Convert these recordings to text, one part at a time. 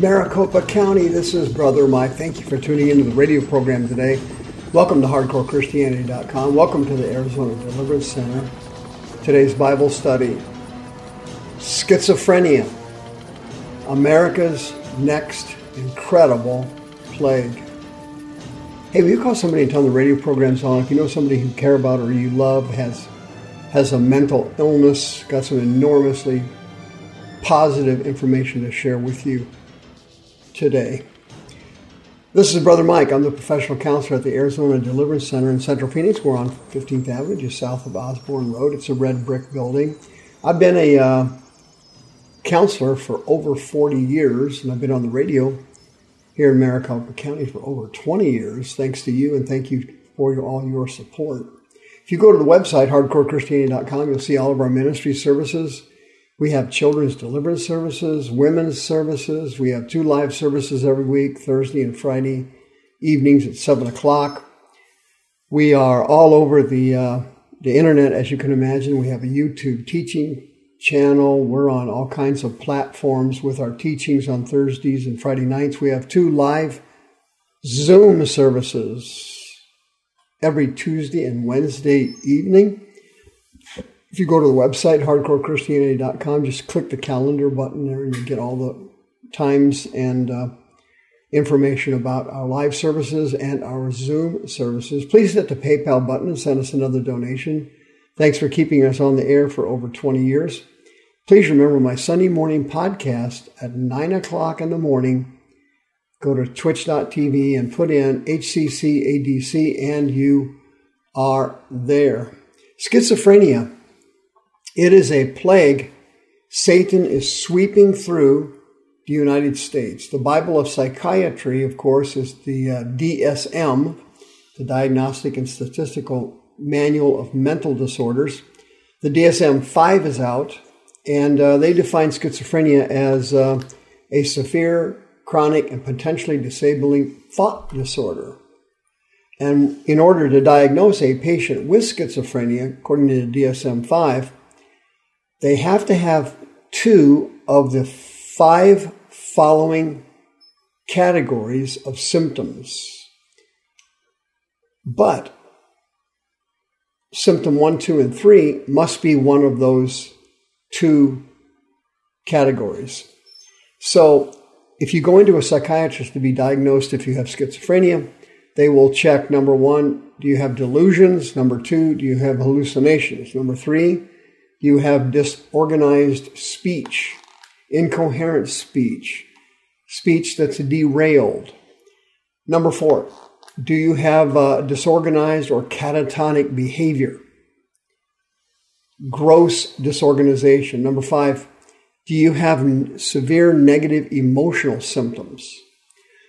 Maricopa County, this is Brother Mike. Thank you for tuning into the radio program today. Welcome to HardcoreChristianity.com. Welcome to the Arizona Deliverance Center. Today's Bible study Schizophrenia, America's next incredible plague. Hey, will you call somebody and tell them the radio program's on? If you know somebody who care about or you love has has a mental illness, got some enormously positive information to share with you today. This is Brother Mike. I'm the professional counselor at the Arizona Deliverance Center in Central Phoenix. We're on 15th Avenue, just south of Osborne Road. It's a red brick building. I've been a uh, counselor for over 40 years, and I've been on the radio here in Maricopa County for over 20 years. Thanks to you, and thank you for all your support. If you go to the website, hardcorechristianity.com, you'll see all of our ministry services we have children's deliverance services, women's services. We have two live services every week, Thursday and Friday evenings at 7 o'clock. We are all over the, uh, the internet, as you can imagine. We have a YouTube teaching channel. We're on all kinds of platforms with our teachings on Thursdays and Friday nights. We have two live Zoom services every Tuesday and Wednesday evening. If you go to the website, hardcorechristianity.com, just click the calendar button there and you get all the times and uh, information about our live services and our Zoom services. Please hit the PayPal button and send us another donation. Thanks for keeping us on the air for over 20 years. Please remember my Sunday morning podcast at 9 o'clock in the morning. Go to twitch.tv and put in HCCADC, and you are there. Schizophrenia it is a plague Satan is sweeping through the United States. The Bible of Psychiatry, of course, is the uh, DSM, the Diagnostic and Statistical Manual of Mental Disorders. The DSM 5 is out, and uh, they define schizophrenia as uh, a severe, chronic, and potentially disabling thought disorder. And in order to diagnose a patient with schizophrenia, according to the DSM 5, they have to have two of the five following categories of symptoms. But symptom one, two, and three must be one of those two categories. So if you go into a psychiatrist to be diagnosed if you have schizophrenia, they will check number one, do you have delusions? Number two, do you have hallucinations? Number three, you have disorganized speech, incoherent speech, speech that's derailed. Number four, do you have uh, disorganized or catatonic behavior? Gross disorganization. Number five, do you have severe negative emotional symptoms?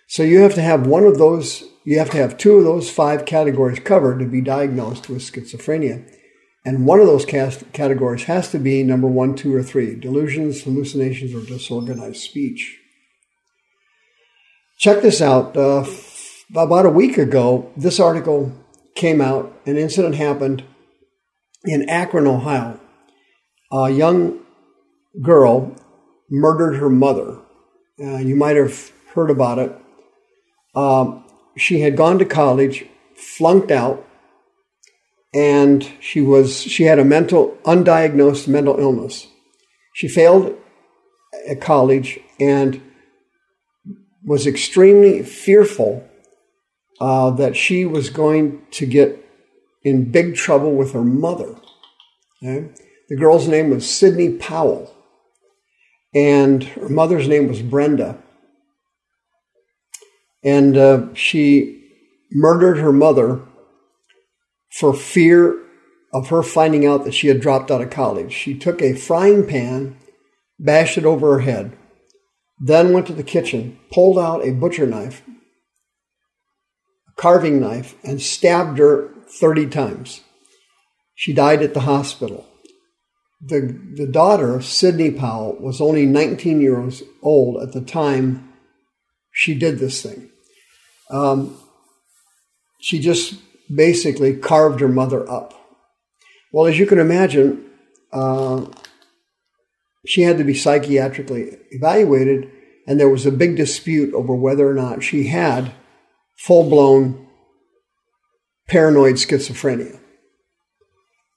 So you have to have one of those, you have to have two of those five categories covered to be diagnosed with schizophrenia. And one of those categories has to be number one, two, or three delusions, hallucinations, or disorganized speech. Check this out. Uh, about a week ago, this article came out. An incident happened in Akron, Ohio. A young girl murdered her mother. Uh, you might have heard about it. Um, she had gone to college, flunked out, and she was she had a mental undiagnosed mental illness. She failed at college and was extremely fearful uh, that she was going to get in big trouble with her mother. Okay? The girl's name was Sydney Powell, and her mother's name was Brenda. And uh, she murdered her mother for fear of her finding out that she had dropped out of college. She took a frying pan, bashed it over her head, then went to the kitchen, pulled out a butcher knife, a carving knife and stabbed her 30 times. She died at the hospital. The, the daughter, Sydney Powell, was only 19 years old at the time she did this thing. Um, she just basically carved her mother up. Well, as you can imagine, uh, she had to be psychiatrically evaluated, and there was a big dispute over whether or not she had full blown paranoid schizophrenia.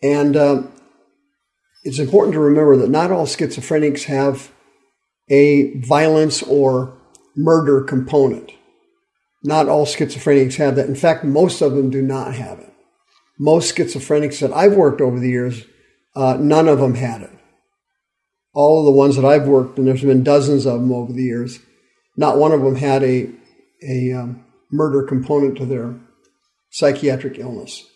And uh, it's important to remember that not all schizophrenics have a violence or murder component. Not all schizophrenics have that. In fact, most of them do not have it. Most schizophrenics that I've worked over the years, uh, none of them had it. All of the ones that I've worked, and there's been dozens of them over the years, not one of them had a, a um, murder component to their psychiatric illness.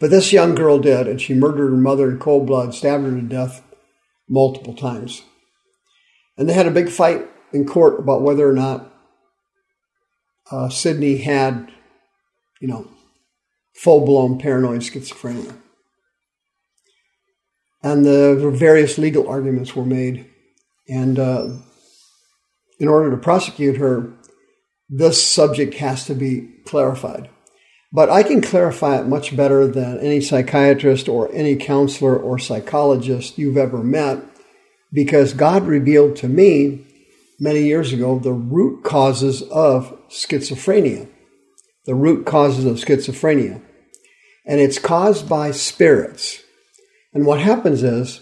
But this young girl did, and she murdered her mother in cold blood, stabbed her to death multiple times. And they had a big fight in court about whether or not uh, Sydney had, you know, full blown paranoid schizophrenia. And the various legal arguments were made. And uh, in order to prosecute her, this subject has to be clarified. But I can clarify it much better than any psychiatrist or any counselor or psychologist you've ever met because God revealed to me many years ago the root causes of schizophrenia. The root causes of schizophrenia. And it's caused by spirits. And what happens is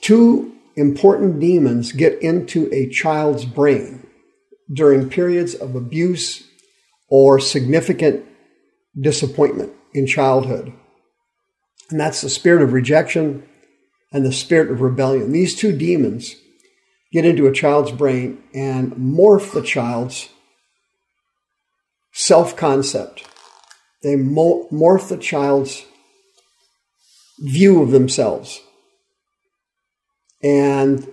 two important demons get into a child's brain during periods of abuse or significant disappointment in childhood. And that's the spirit of rejection and the spirit of rebellion. These two demons get into a child's brain and morph the child's self concept. They morph the child's view of themselves. And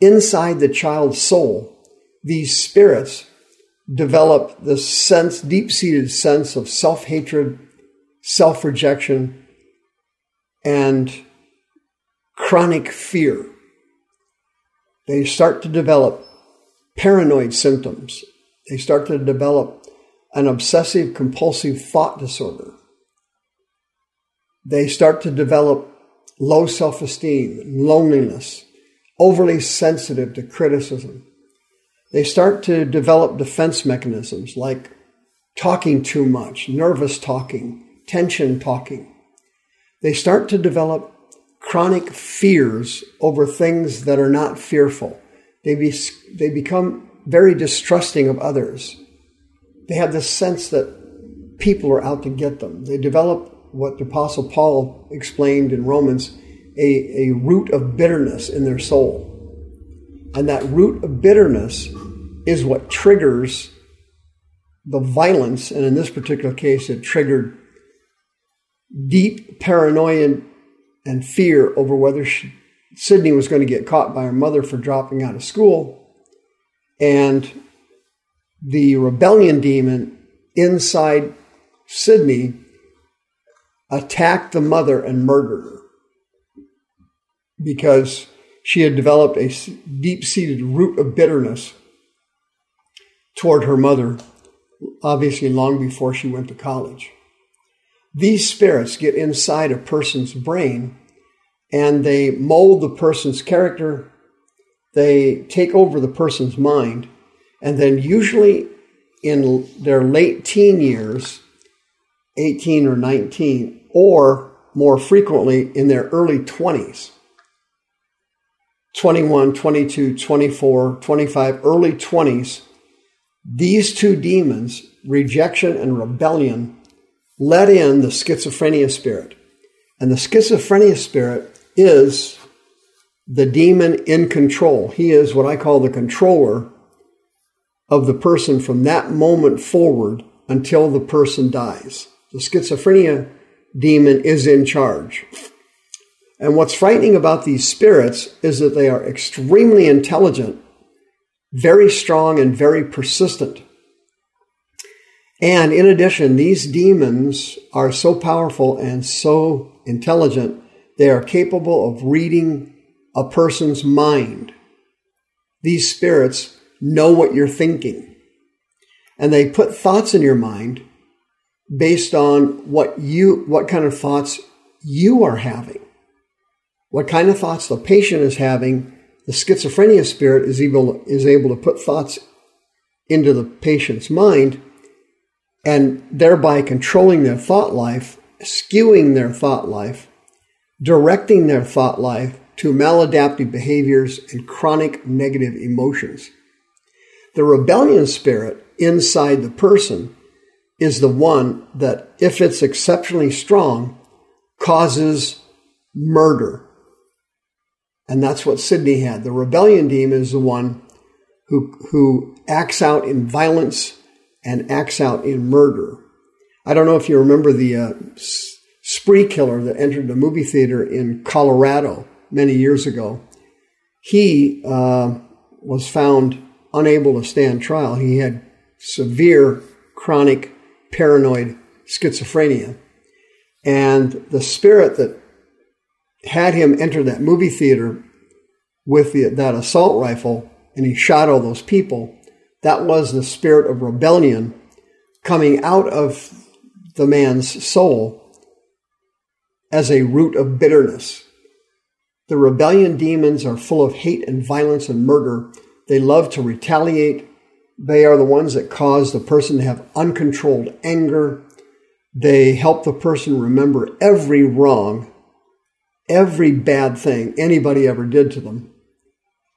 inside the child's soul, these spirits develop this sense, deep seated sense of self hatred, self rejection, and chronic fear. They start to develop paranoid symptoms. They start to develop an obsessive compulsive thought disorder. They start to develop low self esteem, loneliness, overly sensitive to criticism they start to develop defense mechanisms like talking too much, nervous talking, tension talking. They start to develop chronic fears over things that are not fearful. They, be, they become very distrusting of others. They have this sense that people are out to get them. They develop what the Apostle Paul explained in Romans a, a root of bitterness in their soul. And that root of bitterness is what triggers the violence. And in this particular case, it triggered deep paranoia and fear over whether she, Sydney was going to get caught by her mother for dropping out of school. And the rebellion demon inside Sydney attacked the mother and murdered her because she had developed a deep seated root of bitterness toward her mother, obviously long before she went to college. These spirits get inside a person's brain and they mold the person's character, they take over the person's mind, and then usually in their late teen years, 18 or 19, or more frequently in their early 20s, 21, 22, 24, 25, early 20s, these two demons, rejection and rebellion, let in the schizophrenia spirit. And the schizophrenia spirit is the demon in control. He is what I call the controller of the person from that moment forward until the person dies. The schizophrenia demon is in charge. And what's frightening about these spirits is that they are extremely intelligent very strong and very persistent. And in addition, these demons are so powerful and so intelligent, they are capable of reading a person's mind. These spirits know what you're thinking. And they put thoughts in your mind based on what you, what kind of thoughts you are having. What kind of thoughts the patient is having, the schizophrenia spirit is able, is able to put thoughts into the patient's mind and thereby controlling their thought life, skewing their thought life, directing their thought life to maladaptive behaviors and chronic negative emotions. The rebellion spirit inside the person is the one that, if it's exceptionally strong, causes murder. And that's what Sydney had. The rebellion demon is the one who, who acts out in violence and acts out in murder. I don't know if you remember the uh, spree killer that entered the movie theater in Colorado many years ago. He uh, was found unable to stand trial. He had severe chronic paranoid schizophrenia. And the spirit that had him enter that movie theater with the, that assault rifle and he shot all those people, that was the spirit of rebellion coming out of the man's soul as a root of bitterness. The rebellion demons are full of hate and violence and murder. They love to retaliate. They are the ones that cause the person to have uncontrolled anger. They help the person remember every wrong, every bad thing anybody ever did to them.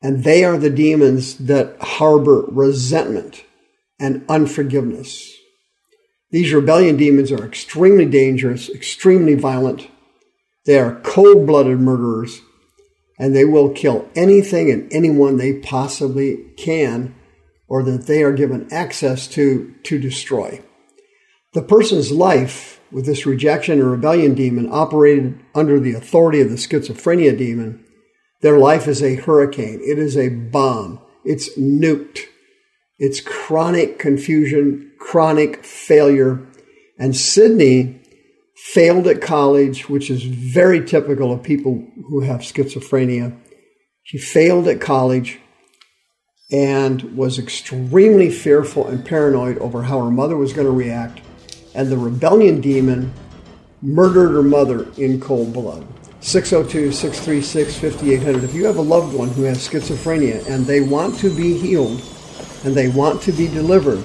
And they are the demons that harbor resentment and unforgiveness. These rebellion demons are extremely dangerous, extremely violent. They are cold blooded murderers, and they will kill anything and anyone they possibly can or that they are given access to to destroy. The person's life with this rejection and rebellion demon operated under the authority of the schizophrenia demon their life is a hurricane. It is a bomb. It's nuked. It's chronic confusion, chronic failure. And Sydney failed at college, which is very typical of people who have schizophrenia. She failed at college and was extremely fearful and paranoid over how her mother was going to react. And the rebellion demon murdered her mother in cold blood. 602 636 5800. If you have a loved one who has schizophrenia and they want to be healed and they want to be delivered,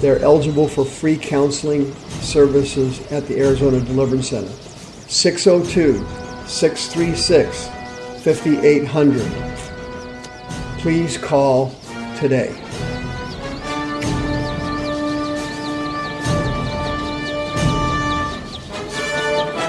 they're eligible for free counseling services at the Arizona Deliverance Center. 602 636 5800. Please call today.